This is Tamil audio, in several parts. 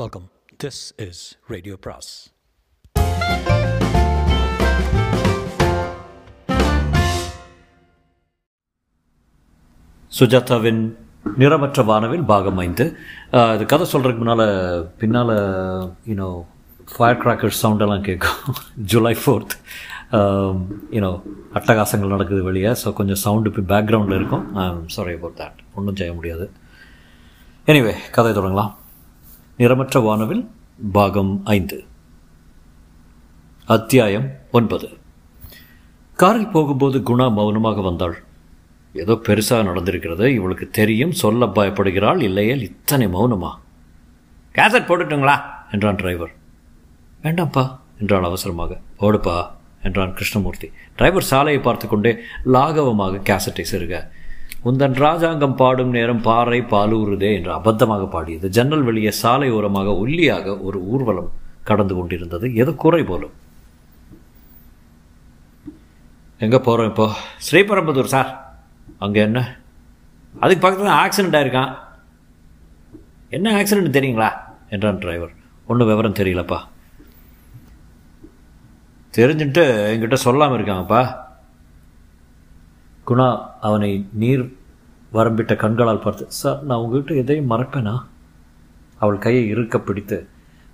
Welcome this is radio brass சுஜாதாவின் நிறமற்ற வானவில் பாகம் ஐந்து. இது கதை சொல்கிறதுக்கு முன்னால் பின்னால் யூனோ ஃபயர் கிராக்கர் சவுண்டெல்லாம் கேட்கும். ஜூலை ஃபோர்த் யூனோ அட்டகாசங்கள் நடக்குது வெளியே. ஸோ கொஞ்சம் சவுண்டு இப்போ பேக்ரவுண்டில் இருக்கும். சாரி அபவுட் தேட் ஒன்றும் செய்ய முடியாது. எனிவே கதை தொடங்கலாம். நிறமற்ற வானவில் பாகம் ஐந்து. அத்தியாயம் ஒன்பது. காரில் போகும்போது குணா மௌனமாக வந்தாள். ஏதோ பெருசாக நடந்திருக்கிறது இவளுக்கு தெரியும் சொல்ல பயப்படுகிறாள் இல்லையேல் இத்தனை மௌனமா? கேசட் போட்டுட்டுங்களா? என்றான் டிரைவர். வேண்டாம்ப்பா என்றாள் அவசரமாக. போடுப்பா என்றான் கிருஷ்ணமூர்த்தி. டிரைவர் சாலையை பார்த்து கொண்டே லாகவமாக கேசட்டை செருக. உந்தன் ராஜாங்கம் பாடும் நேரம் பாறை பாலூறுதே என்று அபத்தமாக பாடியது. ஜன்னல் வெளியே சாலை ஓரமாக ஒல்லியாக ஒரு ஊர்வலம் கடந்து கொண்டிருந்தது. எது குறை போலும். எங்கே போகிறோம் இப்போ? ஸ்ரீபெரும்புதூர் சார். அங்கே என்ன? அதுக்கு பக்கத்தில் ஆக்சிடெண்ட் ஆயிருக்கான். என்ன ஆக்சிடெண்ட் தெரியுங்களா? என்றான் டிரைவர் ஒன்றும் விவரம் தெரியலப்பா. தெரிஞ்சுட்டு என்கிட்ட சொல்லாமல் இருக்காங்கப்பா. குணா அவனை நீர் வரம்பிட்ட கண்களால் பார்த்து சார் நான் உங்ககிட்ட எதையும் மறப்பேனா? அவள் கையை இருக்க பிடித்து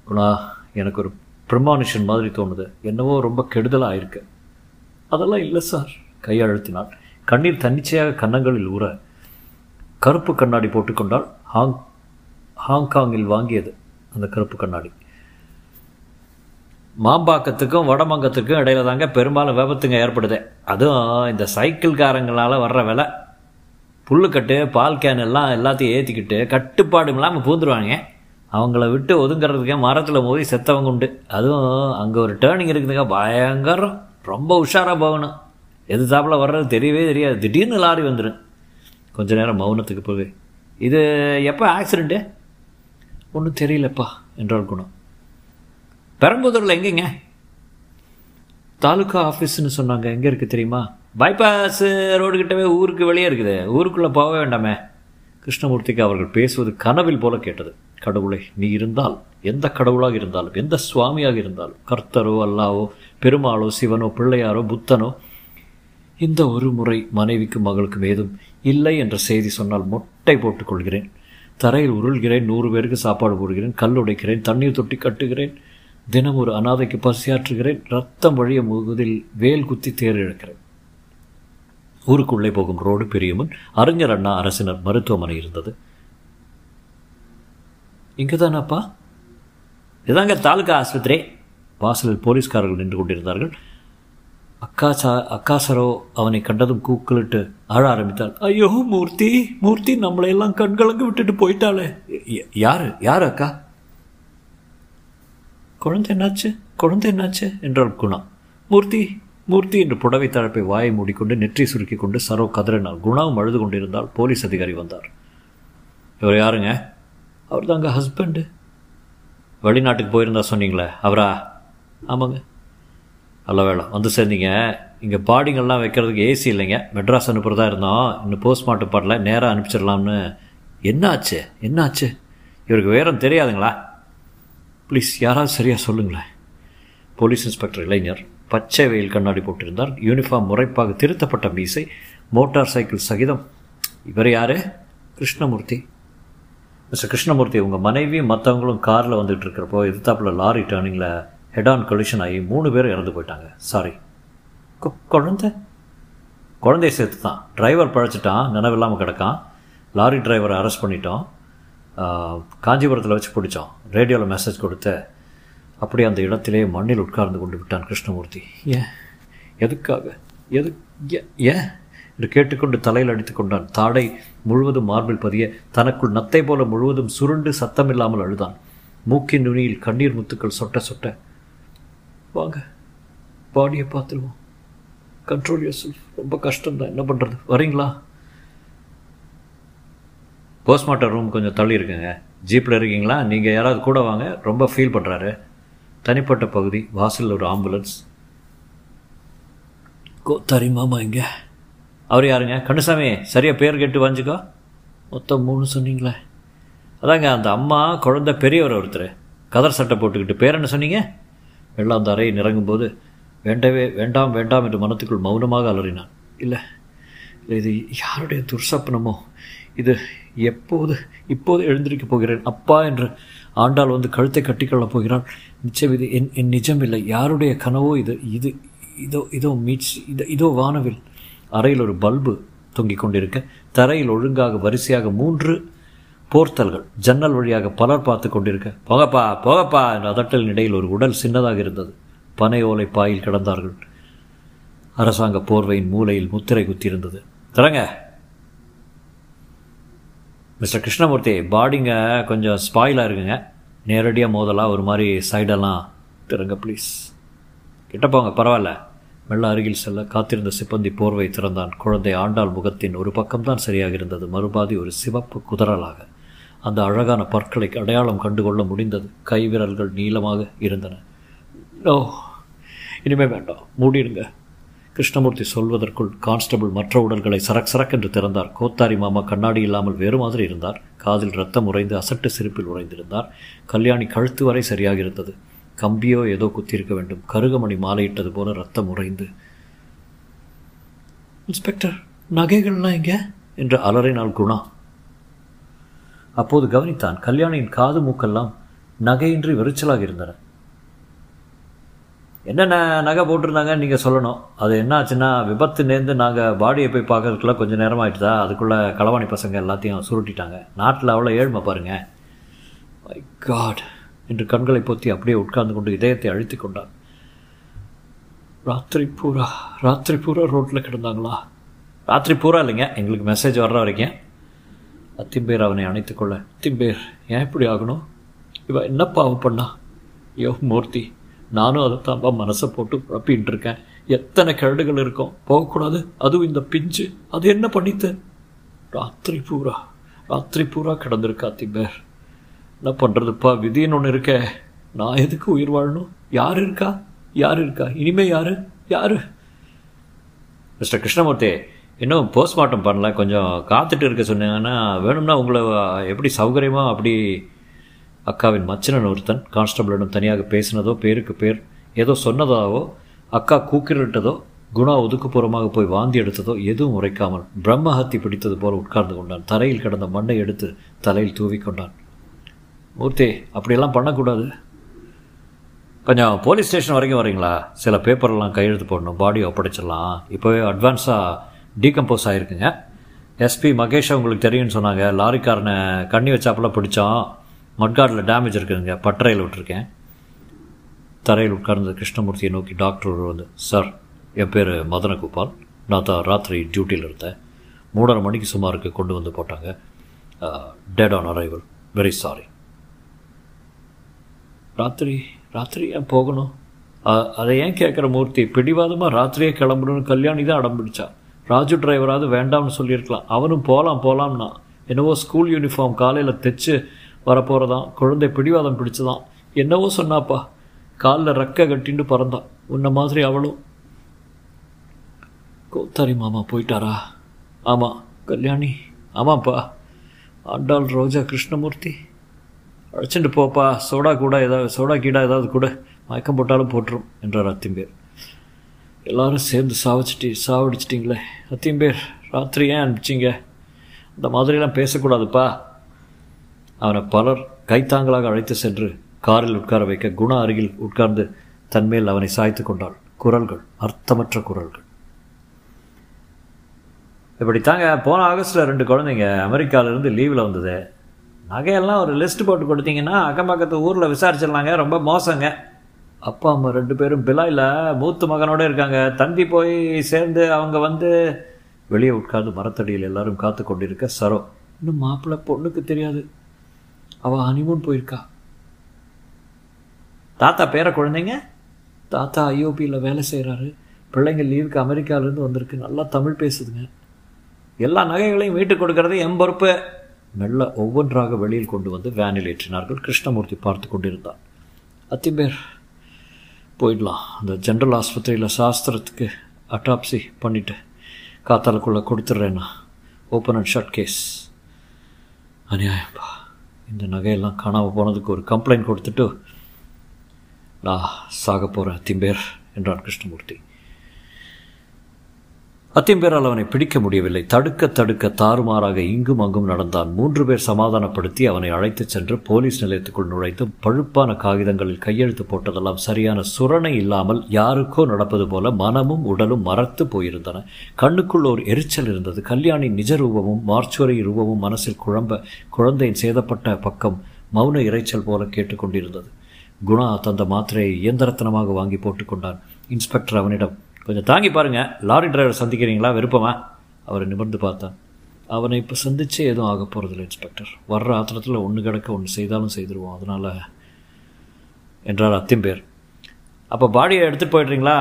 குணா எனக்கு ஒரு ப்ரிமானிஷன் மாதிரி தோணுது. என்னவோ ரொம்ப கெடுதலாக இருக்கு. அதெல்லாம் இல்லை சார் கையை அழுத்தினாள். கண்ணீர் தன்னிச்சையாக கன்னங்களில் ஊற கருப்பு கண்ணாடி போட்டுக்கொண்டால் ஹாங் ஹாங்காங்கில் வாங்கியது அந்த கருப்பு கண்ணாடி. மாம்பாக்கத்துக்கும் வடமங்கத்துக்கும் இடையில தாங்க பெரும்பாலும் விபத்துங்க ஏற்படுது. அதுவும் இந்த சைக்கிள்காரங்களால் வர்ற விலை. புல்லுக்கட்டு பால் கேன் எல்லாம் எல்லாத்தையும் ஏற்றிக்கிட்டு கட்டுப்பாடு இல்லாமல் பூந்துருவாங்க. அவங்கள விட்டு ஒதுங்கிறதுக்கே மரத்தில் மோதி செத்தவங்க உண்டு. அதுவும் அங்கே ஒரு டேர்னிங் இருக்குதுங்க. பயங்கரம். ரொம்ப உஷாராக போகணும். எது சாப்பில் வர்றது தெரியவே தெரியாது. திடீர்னு லாரி வந்துடும் கொஞ்ச நேரம் மௌனத்துக்கு போய் இது எப்போ ஆக்சிடெண்ட்டு ஒன்றும் தெரியலப்பா. என்றால் குணம். பெரம்புதூரில் எங்கேங்க? தாலுக்கா ஆஃபீஸ்னு சொன்னாங்க. எங்கே இருக்குது தெரியுமா? பைபாஸ் ரோடுக்கிட்டவே ஊருக்கு வெளியே இருக்குது. ஊருக்குள்ளே போக வேண்டாமே. கிருஷ்ணமூர்த்திக்கு அவர்கள் பேசுவது கனவில் போல கேட்டது. கடவுளை நீ இருந்தால் எந்த கடவுளாக இருந்தாலும் எந்த சுவாமியாக இருந்தாலும் கர்த்தரோ அல்லாவோ பெருமாளோ சிவனோ பிள்ளையாரோ புத்தனோ இந்த ஒரு முறை மனைவிக்கும் மகளுக்கும் ஏதும் இல்லை என்ற செய்தி சொன்னால் மொட்டை போட்டுக்கொள்கிறேன் தரையில் உருள்கிறேன் நூறு பேருக்கு சாப்பாடு போடுகிறேன் கல் உடைக்கிறேன் தண்ணீர் தொட்டி கட்டுகிறேன் தினம் ஒரு அனாதைக்கு பசியாற்றுகிறேன் ரத்தம் வழிய முகுதில் வேல் குத்தி தேர் இழக்கிறேன். ஊருக்குள்ளே போகும் ரோடு பெரிய முன் அறிஞர் அண்ணா அரசினர் மருத்துவமனை இருந்தது. இங்கே தானப்பா இதாங்க தாலுகா ஆஸ்பத்திரி. வாசலில் போலீஸ்காரர்கள் நின்று கொண்டிருந்தார்கள். அக்கா சா அக்காசரோ அவனை கண்டதும் கூக்குலிட்டு அழ ஆரம்பித்தாள் ஐயோ மூர்த்தி மூர்த்தி நம்மளையெல்லாம் கண்கலங்கு விட்டுட்டு போயிட்டாளே. யாரு யாரு அக்கா? குழந்தை என்னாச்சு? குழந்தை என்னாச்சு? என்றாள் குணா. மூர்த்தி மூர்த்தி என்று புடவை தழப்பை வாயை மூடிக்கொண்டு நெற்றி சுருக்கி கொண்டு சரோ கதறினாள் குணாவும் அழுது கொண்டிருந்தால் போலீஸ் அதிகாரி வந்தார். இவர் யாருங்க? அவர் தாங்க ஹஸ்பண்டு. வெளிநாட்டுக்கு போயிருந்தா சொன்னீங்களே அவரா? ஆமாங்க. நல்ல வேலை வந்து சேர்ந்தீங்க. இங்கே பாடிங்கள்லாம் வைக்கிறதுக்கு ஏசி இல்லைங்க. மெட்ராஸ் அனுப்புகிறதா இருந்தோம். இன்னும் போஸ்ட்மார்ட்டம் பண்ணல. நேராக அனுப்பிச்சிடலாம்னு. என்னாச்சு? என்னாச்சு? இவருக்கு வேறம் தெரியாதுங்களா? ப்ளீஸ் யாராவது சரியாக சொல்லுங்களேன். போலீஸ் இன்ஸ்பெக்டர் இளைஞர் பச்சை வெயில் கண்ணாடி போட்டிருந்தார். யூனிஃபார்ம் முறைப்பாக திருத்தப்பட்ட மீசை மோட்டார் சைக்கிள் சகிதம். இவர் யார்? கிருஷ்ணமூர்த்தி. மிஸ்டர் கிருஷ்ணமூர்த்தி உங்கள் மனைவியும் மற்றவங்களும் காரில் வந்துட்டு இருக்கிறப்போ எதிர்த்தாப்பில் லாரி டேர்னிங்கில் ஹெட் ஆன் கொலிஷன் ஆகி மூணு பேர் இறந்து போயிட்டாங்க. சாரி குழந்தை? குழந்தைய சேர்த்து தான் டிரைவர் பழச்சிட்டான் நினைவில்லாமல் கிடக்கான். லாரி டிரைவரை அரெஸ்ட் பண்ணிட்டோம். காஞ்சிபுரத்தில் வச்சு பிடிச்சோம். ரேடியோவில் மெசேஜ் கொடுத்து அப்படியே அந்த இடத்திலே மண்ணில் உட்கார்ந்து கொண்டு விட்டான் கிருஷ்ணமூர்த்தி. ஏன்? எதுக்காக? எது ஏன் என்று கேட்டுக்கொண்டு தலையில் அடித்து கொண்டான். தாடை முழுவதும் மார்பில் பதிய தனக்குள் நத்தை போல முழுவதும் சுருண்டு சத்தமில்லாமல் அழுதான். மூக்கின் நுனியில் கண்ணீர் முத்துக்கள் சொட்ட சொட்ட வாங்க பாடியை பார்த்துருவோம். கண்ட்ரோல் யோர் செல்ஃப் ரொம்ப கஷ்டம்தான். என்ன பண்ணுறது வரீங்களா? போஸ்ட்மார்ட்டம் ரூம் கொஞ்சம் தள்ளி இருக்குங்க ஜீப்பில் இருக்கீங்களா? நீங்கள் யாராவது கூட வாங்க. ரொம்ப ஃபீல் பண்ணுறாரு தனிப்பட்ட பகுதி வாசலில் ஒரு ஆம்புலன்ஸ் கோத்தாரி மாமா இங்கே அவர் யாருங்க? கண்ணுசாமி சரியாக பேர் கேட்டு வாஞ்சிக்கோ. மொத்தம் மூணு சொன்னீங்களே. அதாங்க அந்த அம்மா குழந்தை பெரியவர் ஒருத்தர். கதர் சட்டை போட்டுக்கிட்டு. பேர் என்ன சொன்னீங்க? வெள்ளம் அந்த அறையை நிறங்கும்போது வேண்டவே வேண்டாம் வேண்டாம் என்று மனத்துக்குள் மௌனமாக அலறினான். இல்லை இது யாருடைய துர்சப்பனமோ? இது எப்போது இப்போது எழுந்திருக்க போகிறேன்? அப்பா என்று ஆண்டாள் வந்து கழுத்தை கட்டிக்கொள்ளப் போகிறாள். நிச்சயம் இது என் என் நிஜம் இல்லை யாருடைய கனவோ இது இது இதோ இதோ மீட்சி இதோ இதோ வானவில். அறையில் ஒரு பல்பு தொங்கிக் கொண்டிருக்க தரையில் ஒழுங்காக வரிசையாக மூன்று போர்த்தல்கள் ஜன்னல் வழியாக பலர் பார்த்து கொண்டிருக்க போகப்பா போகப்பா என்ற அதட்டலின் இடையில் ஒரு உடல் சின்னதாக இருந்தது. பனை ஓலை பாயில் கிடந்தார்கள். அரசாங்க போர்வையின் மூலையில் முத்திரை குத்தியிருந்தது. தரங்க மிஸ்டர் கிருஷ்ணமூர்த்தி பாடிங்க கொஞ்சம் ஸ்பாயிலாக இருக்குங்க நேரடியாக மோதலாக ஒரு மாதிரி சைடெல்லாம் திறங்க ப்ளீஸ் கிட்ட போங்க பரவாயில்ல. மெல்ல அருகில் செல்ல காத்திருந்த சிப்பந்தி போர்வை திறந்தான். குழந்தை ஆண்டாள் முகத்தின் ஒரு பக்கம்தான் சரியாக இருந்தது. மறுபாதி ஒரு சிவப்பு குதறலாக. அந்த அழகான பற்களை அடையாளம் கண்டுகொள்ள முடிந்தது. கைவிரல்கள் நீளமாக இருந்தன. ஓ இனிமே வேண்டாம். மூடிடுங்க. கிருஷ்ணமூர்த்தி சொல்வதற்குள் கான்ஸ்டபிள் மற்ற உடல்களை சரக் சரக்கென்று திறந்தார். கோத்தாரி மாமா கண்ணாடி இல்லாமல் வேறு மாதிரி இருந்தார். காதில் ரத்தம் உறைந்து அசட்டு சிரிப்பில் உறைந்திருந்தார். கல்யாணி கழுத்து வரை சரியாக இருந்தது கம்பியோ ஏதோ குத்தியிருக்க வேண்டும். கருகமணி மாலையிட்டது போல ரத்தம் உறைந்து இன்ஸ்பெக்டர் நகைகள்லாம் எங்க? என்று அலறினாள் குணா. அப்போது கவனித்தான் கல்யாணியின் காது மூக்கெல்லாம் நகையின்றி வெறிச்சலாக இருந்தன. என்னென்ன நகை போட்டிருந்தாங்க நீங்கள் சொல்லணும். அது என்ன ஆச்சுன்னா விபத்து நேர்ந்து நாங்கள் பாடியை போய் பார்க்கறதுக்குள்ள கொஞ்சம் நேரம் ஆகிட்டுதா அதுக்குள்ளே களவாணி பசங்க எல்லாத்தையும் சுருட்டிட்டாங்க. நாட்டில் அவ்வளோ ஏழ்மை பாருங்க. மை காட் என்று கண்களை பொத்தி அப்படியே உட்கார்ந்து கொண்டு இதயத்தை அழித்து கொண்டார். ராத்திரி பூரா ராத்திரி பூரா ரோட்டில் கிடந்தாங்களா? ராத்திரி பூரா இல்லைங்க. எங்களுக்கு மெசேஜ் வர்ற வரைக்கும். அத்திம்பேர் அவனை அணைத்துக்கொள்ள அத்திம்பேர் ஏன் இப்படி ஆகணும்? இவன் என்ன பாவம் பண்ணா? யோ மூர்த்தி நானும் அதை மனசை போட்டு குழப்பின்னு இருக்கேன் எத்தனை கிழடுகள் இருக்கும்? போகக்கூடாது. அதுவும் இந்த பிஞ்சு. அது என்ன பண்ணித்து? ராத்திரி பூரா. ராத்திரி பூரா கிடந்திருக்கா திம்பேர் என்ன பண்ணுறதுப்பா விதின்னு ஒன்று இருக்க. நான் எதுக்கு உயிர் வாழணும்? யார் இருக்கா? யார் இருக்கா? இனிமே யார்? யார்? மிஸ்டர் கிருஷ்ணமூர்த்தி இன்னும் போஸ்ட்மார்ட்டம் பண்ணல. கொஞ்சம் காத்துட்டு இருக்க சொன்னீங்கன்னா வேணும்னா உங்களை எப்படி சௌகரியமாக அப்படி அக்காவின் மச்சினன் ஒருத்தன் கான்ஸ்டபிளிடம் தனியாக பேசினதோ பேருக்கு பேர் ஏதோ சொன்னதாவோ அக்கா கூக்கிரிட்டதோ குணா ஒதுக்குப்புறமாக போய் வாந்தி எடுத்ததோ எதுவும் உரைக்காமல் பிரம்மஹத்தி பிடித்தது போல உட்கார்ந்து கொண்டான். தரையில் கிடந்த மண்ணை எடுத்து தலையில் தூவி கொண்டான். மூர்த்தி அப்படியெல்லாம் பண்ணக்கூடாது. கொஞ்சம் போலீஸ் ஸ்டேஷன் வரைக்கும் வரீங்களா? சில பேப்பர்லாம் கையெழுத்து போடணும் பாடி ஒப்படைச்சிடலாம். இப்போவே அட்வான்ஸாக டீகம்போஸ் ஆகிருக்குங்க எஸ்பி மகேஷா உங்களுக்கு தெரியும்னு சொன்னாங்க. லாரிக்காரனை கண்ணி வச்சாப்பெல்லாம் பிடிச்சோம் மட்காட்டில் டேமேஜ் இருக்குதுங்க. பட்டறையில் விட்டுருக்கேன். தரையில் உட்கார்ந்த கிருஷ்ணமூர்த்தியை நோக்கி டாக்டர் வந்து சார் என் பேர் மதனகோபால். நான் தான் ராத்திரி டியூட்டியில் இருந்தேன். மூணரை மணிக்கு சுமாருக்கு கொண்டு வந்து போட்டாங்க. Dead on arrival very sorry ராத்திரி ராத்திரி ஏன் போகணும்? அதை ஏன் கேட்குற மூர்த்தி? பிடிவாதமாக ராத்திரியே கிளம்பணும்னு கல்யாணி தான் அடம் பிடிச்சா ராஜு டிரைவராவது வேண்டாம்னு சொல்லியிருக்கலாம். அவனும் போகலாம் போகலாம்னா என்னவோ ஸ்கூல் யூனிஃபார்ம் காலையில் தைச்சு வரப்போகிறதான் குழந்தை பிடிவாதம் பிடிச்சதான். என்னவோ சொன்னாப்பா. காலில் ரக்க கட்டின்னு பறந்தான். உன்ன மாதிரி அவளும். கோத்தாரி மாமா போயிட்டாரா? ஆமாம் கல்யாணி. ஆமாப்பா. ஆண்டாள் ரோஜா கிருஷ்ணமூர்த்தி. அழைச்சிட்டு போப்பா. சோடா கூட ஏதாவது சோடா கீடா ஏதாவது கூட. மயக்கம் போட்டாலும் போட்டுரும் என்றார் அத்திம்பேர். எல்லாரும் சேர்ந்து சாவச்சிட்டி சாவடிச்சிட்டிங்களே. அத்திம்பேர் ராத்திரி ஏன் அனுப்பிச்சிங்க? இந்த மாதிரிலாம் பேசக்கூடாதுப்பா. அவனை பலர் கைத்தாங்களாக அழைத்து சென்று காரில் உட்கார வைக்க குணா அருகில் உட்கார்ந்து தன்மேல் அவனை சாய்த்து கொண்டாள். குரல்கள் அர்த்தமற்ற குரல்கள். இப்படி தாங்க போன ஆகஸ்ட்டில் ரெண்டு குழந்தைங்க அமெரிக்காவிலேருந்து லீவில் வந்தது. நகையெல்லாம் ஒரு லிஸ்ட் போட்டு கொடுத்தீங்கன்னா அக்கம் பக்கத்து ஊரில் விசாரிச்சிடலாங்க ரொம்ப மோசங்க. அப்பா அம்மா ரெண்டு பேரும் பிலாயில் மூத்து மகனோடு இருக்காங்க. தம்பி போய் சேர்ந்து அவங்க வந்து வெளியே உட்கார்ந்து மரத்தடியில் எல்லாரும் காத்து கொண்டிருக்க சரோ. இன்னும் மாப்பிள்ளை பொண்ணுக்கு தெரியாது. அவள் ஹனிமூன் போயிருக்கா. தாத்தா பேர குழந்தைங்க? தாத்தா ஐஓபியில் வேலை செய்கிறாரு பிள்ளைங்க லீவுக்கு அமெரிக்காவிலேருந்து வந்திருக்கு. நல்லா தமிழ் பேசுதுங்க. எல்லா நகைகளையும் வீட்டுக்கு கொடுக்கறது என் பொறுப்பு. மெல்ல ஒவ்வொன்றாக வெளியில் கொண்டு வந்து வேனில் ஏற்றினார்கள். கிருஷ்ணமூர்த்தி பார்த்து கொண்டிருந்தான். அத்திம்பேர் போயிடலாம். அந்த ஜென்ரல் ஆஸ்பத்திரியில் சாஸ்திரத்துக்கு அட்டாப்சி பண்ணிவிட்டு காத்தாலுக்குள்ளே கொடுத்துட்றேண்ணா ஓப்பன் அண்ட் ஷட் கேஸ் அநியாயம்பா. இந்த நகையெல்லாம் காணாமல் போனதுக்கு ஒரு கம்ப்ளைண்ட் கொடுத்துட்டு நான் சாக போகிறேன் திம்பேர் என்றான் கிருஷ்ணமூர்த்தி. அத்தியம்பேரால் அவனை பிடிக்க முடியவில்லை. தடுக்க தடுக்க தாறுமாறாக இங்கும் அங்கும் நடந்தான். மூன்று பேர் சமாதானப்படுத்தி அவனை அழைத்துச் சென்று போலீஸ் நிலையத்துக்குள் நுழைத்து பழுப்பான காகிதங்களில் கையெழுத்து போட்டதெல்லாம் சரியான சுரணை இல்லாமல் யாருக்கோ நடப்பது போல மனமும் உடலும் மறத்து போயிருந்தன. கண்ணுக்குள் ஒரு எரிச்சல் இருந்தது. கல்யாணி நிஜ ரூபமும் மார்ச்சுவரி ரூபமும் மனசில் குழம்ப குழந்தையின் சேதப்பட்ட பக்கம் மௌன இறைச்சல் போல கேட்டுக்கொண்டிருந்தது. குணா தந்த மாத்திரையை இயந்திரத்தனமாக வாங்கி போட்டுக்கொண்டான் இன்ஸ்பெக்டர் அவனிடம் கொஞ்சம் தாங்கி பாருங்கள் லாரி டிரைவர் சந்திக்கிறீங்களா? விருப்பமா? அவரை நிமிர்ந்து பார்த்தேன் அவனை இப்போ சந்திச்சே எதுவும் ஆக போகிறதில்ல இன்ஸ்பெக்டர். வர்ற ஆத்திரத்தில் ஒன்று கிடக்க ஒன்று செய்தாலும் செய்திருவோம். அதனால் என்றார் அத்திம்பேர் அப்போ பாடியை எடுத்துகிட்டு போயிடுறீங்களா?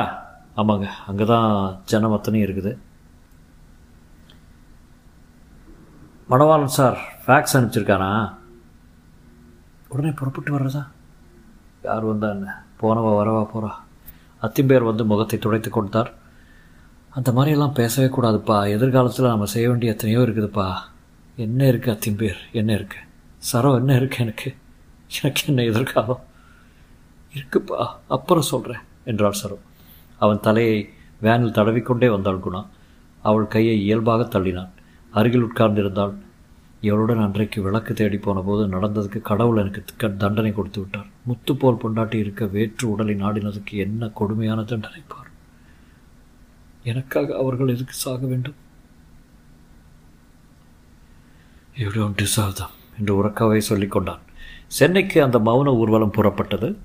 ஆமாங்க. அங்கே தான் ஜனம் அத்தனையும் இருக்குது. மணவாளன் சார் ஃபேக்ஸ் அனுப்பிச்சிருக்கானா? உடனே புறப்பட்டு வர்றதா? யார் வந்தா என்ன? போனவா வரவா போகிறா அத்திம்பேர் வந்து முகத்தை துடைத்து கொடுத்தார். அந்த மாதிரியெல்லாம் பேசவே கூடாதுப்பா. எதிர்காலத்தில் நம்ம செய்ய வேண்டிய எத்தனையோ இருக்குதுப்பா. என்ன இருக்குது அத்திம்பேர்? என்ன இருக்குது சரம் என்ன இருக்குது எனக்கு? எனக்கு என்ன எதிர்காலம்? இருக்குப்பா அப்புறம் சொல்கிறேன் என்றார் சரோ அவன் தலையை வேனில் தடவிக்கொண்டே வந்தாள் குணா. அவள் கையை இயல்பாக தள்ளினான். அருகில் உட்கார்ந்திருந்தாள். இவளுடன் அன்றைக்கு விளக்கு தேடி போன போது நடந்ததுக்கு கடவுள் எனக்கு தண்டனை கொடுத்து விட்டார். முத்து போல் பொண்டாட்டி இருக்க வேற்று உடலை நாடினதுக்கு என்ன கொடுமையான தண்டனை பார். எனக்காக அவர்கள் எதுக்கு சாக வேண்டும்? யூ டோன்ட் டிசர்வ் தம் என்று உறக்கவே சொல்லிக் கொண்டான். சென்னைக்கு அந்த மௌன ஊர்வலம் புறப்பட்டது.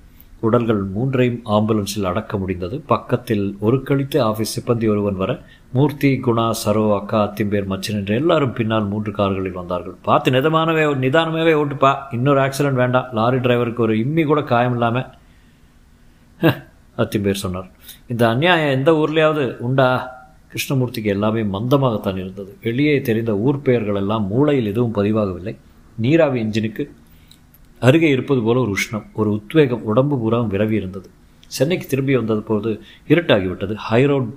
உடல்கள் மூன்றையும் ஆம்புலன்ஸில் அடக்க முடிந்தது. பக்கத்தில் ஒரு கழித்து ஆஃபீஸ் சிப்பந்தி ஒருவன் வர மூர்த்தி குணா சரோ அக்கா அத்திம்பேர் மச்சன் என்று எல்லாரும் பின்னால் மூன்று கார்களில் வந்தார்கள். பார்த்து நிதமானவே நிதானமாகவே ஓட்டுப்பா இன்னொரு ஆக்சிடென்ட் வேண்டாம். லாரி டிரைவருக்கு ஒரு இம்மி கூட காயம் இல்லாமல் அத்திம்பேர் சொன்னார். இந்த அந்நியாயம் எந்த ஊர்லேயாவது உண்டா? கிருஷ்ணமூர்த்திக்கு எல்லாமே மந்தமாகத்தான் இருந்தது. வெளியே தெரிந்த ஊர் பெயர்கள் எல்லாம் மூளையில் எதுவும் பதிவாகவில்லை. நீராவி இன்ஜினுக்கு அருகே இருப்பது போல ஒரு உஷ்ணம் ஒரு உத்வேகம் உடம்பு பூராவும் விரவி இருந்தது. சென்னைக்கு திரும்பி வந்தது போது இருட்டாகிவிட்டது. ஹைரோட்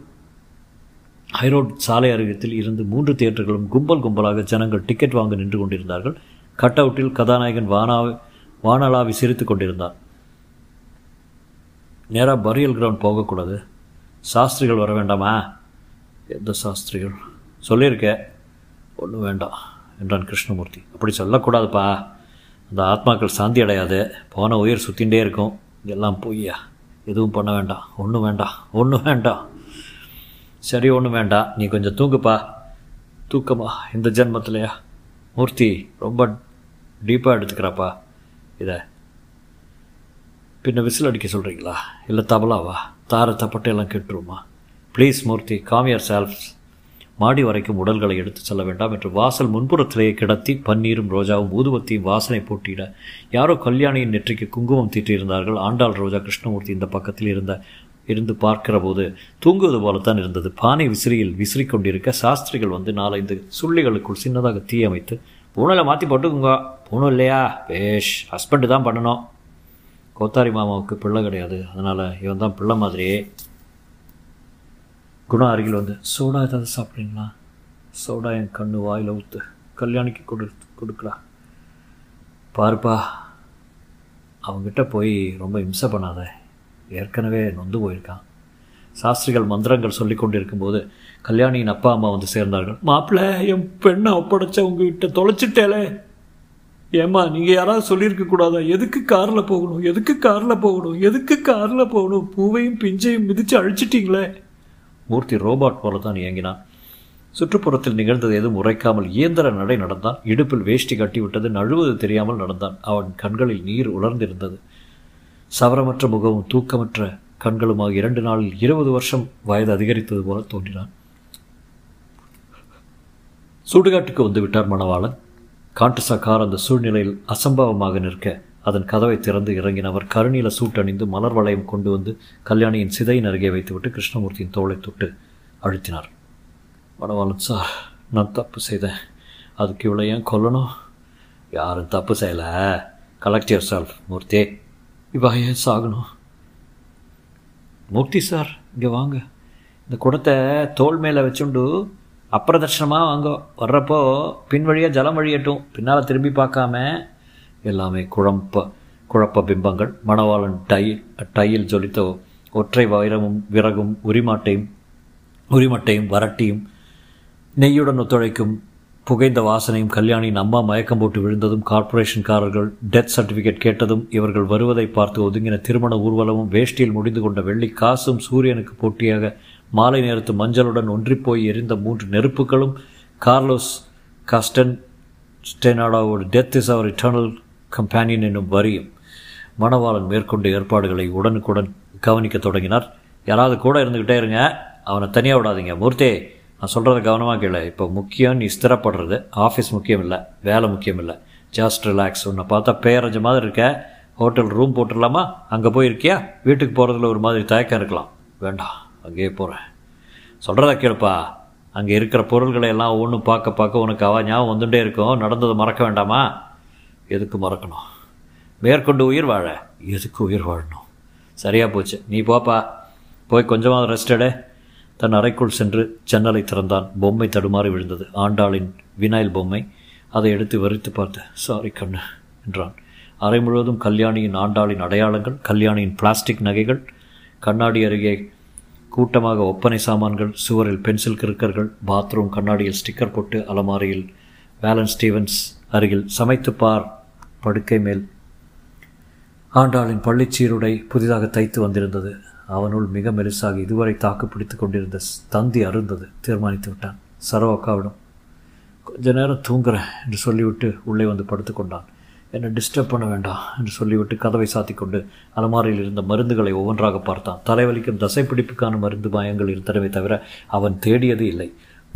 ஹைரோட் சாலை அருகத்தில் இருந்து மூன்று தியேட்டர்களும் கும்பல் கும்பலாக ஜனங்கள் டிக்கெட் வாங்க நின்று கொண்டிருந்தார்கள். கட் அவுட்டில் கதாநாயகன் வானா வானலாவி சிரித்து கொண்டிருந்தான். நேராக பரியல் கிரவுண்ட் போகக்கூடாது. சாஸ்திரிகள் வர வேண்டாமா? எந்த சாஸ்திரிகள்? சொல்லியிருக்க. ஒன்றும் வேண்டாம் என்றான் கிருஷ்ணமூர்த்தி. அப்படி சொல்லக்கூடாதுப்பா. அந்த ஆத்மாக்கள் சாந்தி அடையாது. போன உயிர் சுற்றிகிட்டே இருக்கும். எல்லாம் பொய்யா. எதுவும் பண்ண வேண்டாம். ஒன்றும் வேண்டாம். ஒன்றும் வேண்டாம். சரி ஒன்றும் வேண்டாம். நீ கொஞ்சம் தூங்குப்பா. தூக்கமா. இந்த ஜென்மத்திலையா? மூர்த்தி ரொம்ப டீப்பாக எடுத்துக்கிறாப்பா. இதை. பின்ன விசில் அடிக்க சொல்கிறீங்களா இல்லை தபலாவா? தார தப்பட்டை எல்லாம் கெட்டுருமா? ப்ளீஸ் மூர்த்தி காமியர் செல்ஃப்ஸ் மாடி வரைக்கும் உடல்களை எடுத்து செல்ல வேண்டாம் என்று வாசல் முன்புறத்திலேயே கிடத்தி பன்னீரும் ரோஜாவும் ஊதுவத்தியும் வாசனை போட்டியிட யாரோ கல்யாணியின் நெற்றிக்கு குங்குமம் தீட்டியிருந்தார்கள். ஆண்டாள் ரோஜா கிருஷ்ணமூர்த்தி இந்த பக்கத்தில் இருந்த இருந்து பார்க்கிற போது தூங்குவது போலத்தான் இருந்தது. பானை விசிறியில் விசிறிக் கொண்டிருக்க சாஸ்திரிகள் வந்து நாலைந்து சுள்ளிகளுக்குள் சின்னதாக தீ அமைத்து பூனையில் மாற்றி போட்டுக்குங்க. பூணும் இல்லையா? பேஷ் ஹஸ்பண்டு தான் பண்ணணும். கோத்தாரி மாமாவுக்கு பிள்ளை கிடையாது. அதனால் இவன் தான் பிள்ளை மாதிரியே. குணா அருகில் வந்து சோடா ஏதாவது சாப்பிட்றீங்களா? சோடா என் கண்ணு வாயில் ஊற்று கல்யாணிக்கு கொடு கொடுக்கலா பாருப்பா அவங்ககிட்ட போய் ரொம்ப இம்சை பண்ணாத. ஏற்கனவே நொந்து போயிருக்கான். சாஸ்திரிகள் மந்திரங்கள் சொல்லி கொண்டிருக்கும்போது கல்யாணியின் அப்பா அம்மா வந்து சேர்ந்தார்கள். மாப்பிள்ள என் பெண்ணை ஒப்படைச்ச உங்ககிட்ட தொலைச்சிட்டேலே ஏம்மா நீங்கள் யாராவது சொல்லியிருக்க கூடாதா? எதுக்கு காரில் போகணும்? எதுக்கு காரில் போகணும்? எதுக்கு காரில் போகணும்? பூவையும் பிஞ்சையும் மிதித்து அழிச்சிட்டிங்களே. மூர்த்தி ரோபாட் போல தான் இயங்கினான் சுற்றுப்புறத்தில் நிகழ்ந்தது எதுவும் உரைக்காமல் இயந்திர நடை நடந்தான். இடுப்பில் வேஷ்டி கட்டிவிட்டது நழுவது தெரியாமல் நடந்தான். அவன் கண்களில் நீர் உலர்ந்திருந்தது. சவரமற்ற முகமும் தூக்கமற்ற கண்களுமாக இரண்டு நாளில் இருபது வருஷம் வயது அதிகரித்தது போல தோன்றினான். சுடுகாட்டுக்கு வந்து விட்டார் மணவாளன். காட்டுசா கார் அந்த சூழ்நிலையில் அசம்பவமாக நிற்க அதன் கதவை திறந்து இறங்கினவர் கருநீல சூட்டணிந்து மலர் வளையம் கொண்டு வந்து கல்யாணியின் சிதையின் அருகே வைத்துவிட்டு கிருஷ்ணமூர்த்தியின் தோளை தொட்டு அழுத்தினார். மணவாளன் சார் நான் தப்பு செய்தேன். அதுக்கு இவ்வளோ ஏன் கொல்லணும்? யாரும் தப்பு செய்யலை. Collect yourself Murthy. இவா ஏன் சாகணும்? மூர்த்தி சார் இங்கே வாங்க. இந்த குடத்தை தோல் மேலே வச்சுண்டு அப்பிரதர்ஷனமாக வாங்க. வர்றப்போ பின் வழியாக ஜலம் வழியட்டும். பின்னால் திரும்பி பார்க்காம எல்லாமே குழப்ப குழப்ப பிம்பங்கள். மணவாளன் டை டையில் ஜொலித்த ஒற்றை வைரமும் விறகும் உரிமாட்டையும் உரிமட்டையும் வரட்டியும் நெய்யுடன் ஒத்துழைக்கும் புகைந்த வாசனையும் கல்யாணியின் அம்மா மயக்கம் போட்டு விழுந்ததும் கார்ப்பரேஷன்காரர்கள் டெத் சர்டிஃபிகேட் கேட்டதும் இவர்கள் வருவதை பார்த்து ஒதுங்கின திருமண ஊர்வலமும் வேஷ்டியில் முடிந்து கொண்ட வெள்ளி காசும் சூரியனுக்கு போட்டியாக மாலை நேரத்து மஞ்சளுடன் ஒன்றிப்போய் எரிந்த மூன்று நெருப்புகளும் கார்லோஸ் கஸ்டன் ஸ்டெனாடாவோட death is our eternal companion என்னும் வரியும் மணவாளன் மேற்கொண்ட ஏற்பாடுகளை உடனுக்குடன் கவனிக்க தொடங்கினார். யாராவது கூட இருந்துக்கிட்டே இருங்க. அவனை தனியாக விடாதீங்க. மூர்த்தி நான் சொல்கிறத கவனமாக கேளு. இப்போ முக்கியம் நீ ஸ்திரப்படுறது. ஆஃபீஸ் முக்கியம் இல்லை. வேலை முக்கியம் இல்லை. ஜஸ்ட் ரிலாக்ஸ் உன்னை பார்த்தா பேரஞ்ச மாதிரி இருக்க. ஹோட்டல் ரூம் போட்டுடலாமா? அங்கே போய் இருக்கியா வீட்டுக்கு போகிறதுல ஒரு மாதிரி தயக்கம் இருக்கலாம். வேண்டாம். அங்கேயே போகிறேன் சொல்கிறத கேளுப்பா. அங்கே இருக்கிற பொருள்களை எல்லாம் ஒவ்வொன்றும் பார்க்க பார்க்க உனக்கு அவ ஞாபகம் வந்துட்டே இருக்கும். நடந்ததை மறக்க வேண்டாமா? எதுக்கு மறக்கணும்? மேற்கொண்டு உயிர் வாழ எதுக்கு உயிர் வாழணும்? சரியாக போச்சு. நீ போப்பா. போய் கொஞ்சமாவது ரெஸ்ட் எடு. தன் அறைக்குள் சென்று ஜன்னலை திறந்தான். பொம்மை தடுமாறி விழுந்தது. ஆண்டாளின் வினாயில் பொம்மை. அதை எடுத்து வெறித்து பார்த்து சாரி கண்ணு என்றான். அறை முழுவதும் கல்யாணியின் ஆண்டாளின் அடையாளங்கள் கல்யாணியின் பிளாஸ்டிக் நகைகள் கண்ணாடி அருகே கூட்டமாக ஒப்பனை சாமான்கள் சுவரில் பென்சில் கிருக்கர்கள் பாத்ரூம் கண்ணாடியில் ஸ்டிக்கர் போட்டு அலமாரியில் வேலன் ஸ்டீவன்ஸ் அருகில் சமைத்து பார் படுக்கை மேல். ஆண்டாளின் பள்ளிச்சீருடை புதிதாக தைத்து வந்திருந்தது. அவனுள் மிக மெலிசாக இதுவரை தாக்கு பிடித்து கொண்டிருந்த தந்தி அருந்தது. தீர்மானித்து விட்டான். சரோ அக்காவிடம் கொஞ்ச நேரம் தூங்குறேன் என்று சொல்லிவிட்டு உள்ளே வந்து படுத்துக்கொண்டான் என்னை டிஸ்டர்ப் பண்ண வேண்டாம் என்று சொல்லிவிட்டு கதவை சாத்திக்கொண்டு அலமாரியில் இருந்த மருந்துகளை ஒவ்வொன்றாக பார்த்தான். தலைவலிக்கும் தசைப்பிடிப்புக்கான மருந்து மாயங்கள் இருந்தனவே தவிர அவன் தேடியது இல்லை.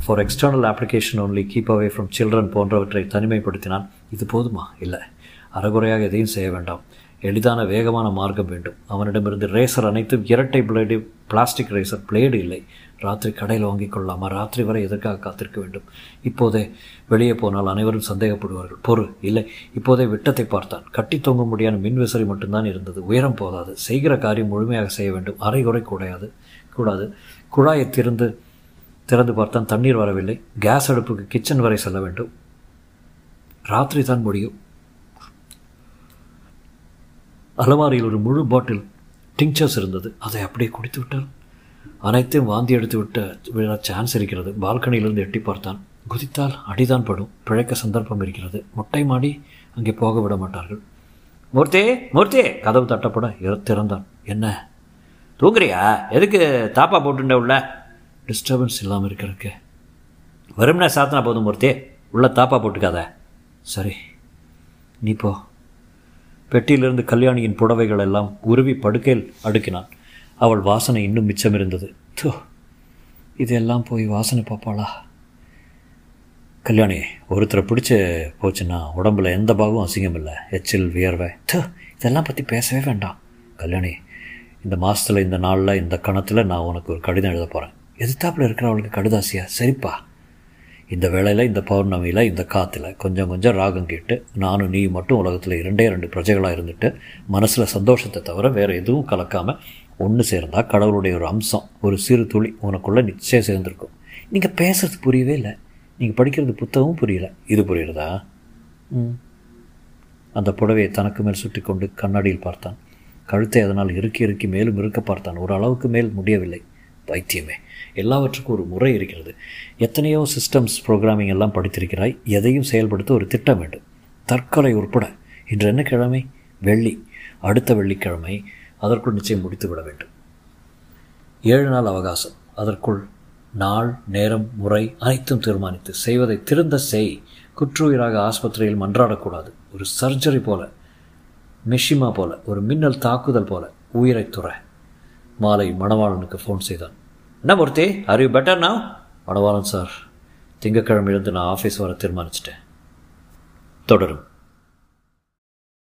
For external application only keep away from children போன்றவற்றை தனிமைப்படுத்தினான். இது போதுமா? இல்லை. அறகுறையாக எதையும் செய்ய வேண்டாம். எளிதான வேகமான மார்க்கம் வேண்டும். அவனிடமிருந்து ரேசர் அனைத்தும் இரட்டை பிளேடு பிளாஸ்டிக் ரேசர் பிளேடு இல்லை. ராத்திரி கடையில் வாங்கிக் கொள்ளலாமா? ராத்திரி வரை எதற்காக காத்திருக்க வேண்டும்? இப்போதே வெளியே போனால் அனைவரும் சந்தேகப்படுவார்கள். பொறு இல்லை. இப்போதே விட்டத்தை பார்த்தான். கட்டி தொங்க முடியாத மின்விசிறி மட்டும்தான் இருந்தது. உயரம் போதாது. செய்கிற காரியம் முழுமையாக செய்ய வேண்டும். அரைகுறை கூடையாது கூடாது. குழாயை திறந்து திறந்து பார்த்தான். தண்ணீர் வரவில்லை. கேஸ் அடுப்புக்கு கிச்சன் வரை செல்ல வேண்டும். ராத்திரி தான் முடியும். அலமாரியில் ஒரு முழு பாட்டில் டிங்சர்ஸ் இருந்தது. அதை அப்படியே குடித்து விட்டார் அனைத்தையும் வாந்தி எடுத்து விட்ட விழ சான்ஸ் இருக்கிறது. பால்கனியிலிருந்து எட்டி பார்த்தான். குதித்தால் அடிதான் படும். பிழைக்க சந்தர்ப்பம் இருக்கிறது. மொட்டை மாடி அங்கே போக விட மாட்டார்கள். மூர்த்தி மூர்த்தி! கதவு தட்டப்பட திறந்தான். என்ன? தூங்குறியா? எதுக்கு தாப்பா போட்டுண்ட உள்ள? டிஸ்டர்பன்ஸ் இல்லாமல் இருக்கிறதுக்கு. வரும்னா சாத்தனா போதும் மூர்த்தி. உள்ள தாப்பா போட்டுக்காத. சரி நீ போ. பெட்டியிலிருந்து கல்யாணியின் புடவைகள் எல்லாம் உருவி படுக்கையில் அடுக்கினான். அவள் வாசனை இன்னும் மிச்சம் இருந்தது தோ இதெல்லாம் போய் வாசனை பார்ப்பாளா? கல்யாணி ஒருத்தரை பிடிச்சி போச்சுன்னா உடம்புல எந்த பாகமும் அசிங்கம் இல்லை. எச்சில் வியர்வை. தோ இதெல்லாம் பற்றி பேசவே வேண்டாம். கல்யாணி இந்த மாதத்தில் இந்த நாளில் இந்த கணத்தில் நான் உனக்கு ஒரு கடிதம் எழுத போகிறேன் எதிர்த்தாப்பில் இருக்கிறவளுக்கு கடுதாசியா? சரிப்பா. இந்த வேளையில் இந்த பௌர்ணமியில் இந்த காற்றுல கொஞ்சம் கொஞ்சம் ராகம் கேட்டு நானும் நீ மட்டும் உலகத்தில் இரண்டே ரெண்டு பிரஜைகளாக இருந்துட்டு மனசில் சந்தோஷத்தை தவிர வேறு எதுவும் கலக்காமல் ஒன்று சேர்ந்தால் கடவுளுடைய ஒரு அம்சம் ஒரு சிறு துளி உனக்குள்ளே நிச்சயம் சேர்ந்துருக்கும். நீங்கள் பேசுறது புரியவே இல்லை. நீங்கள் படிக்கிறது புத்தகமும் புரியல. இது புரியுறதா? ம். அந்த புடவையை தனக்கு மேல் சுட்டி கொண்டு கண்ணாடியில் பார்த்தான். கழுத்தை அதனால் இறுக்கி இறுக்கி மேலும் இருக்க பார்த்தான். ஒரு அளவுக்கு மேல் முடியவில்லை. வைத்தியமே. எல்லாவற்றுக்கும் ஒரு முறை இருக்கிறது. எத்தனையோ சிஸ்டம்ஸ் ப்ரோக்ராமிங் எல்லாம் படித்திருக்கிறாய் எதையும் செயல்படுத்த ஒரு திட்டம் வேண்டும். தற்கொலை உட்பட. இன்று என்ன கிழமை? வெள்ளி. அடுத்த வெள்ளிக்கிழமை அதற்குள் நிச்சயம் முடித்து விட வேண்டும். ஏழு நாள் அவகாசம். அதற்குள் நாள் நேரம் முறை அனைத்தும் தீர்மானித்து செய்வதை திருந்த செய். குற்றுயிராக ஆஸ்பத்திரியில் மன்றாடக்கூடாது. ஒரு சர்ஜரி போல மிஷிமா போல ஒரு மின்னல் தாக்குதல் போல உயிரை துற. மாலை மணவாளனுக்கு ஃபோன் செய்தான். என்ன மூர்த்தி ஆர் யூ பெட்டர் நான் மணவாளன் சார் திங்கக்கிழமையிலிருந்து நான் ஆஃபீஸ் வர தீர்மானிச்சிட்டேன். தொடரும்.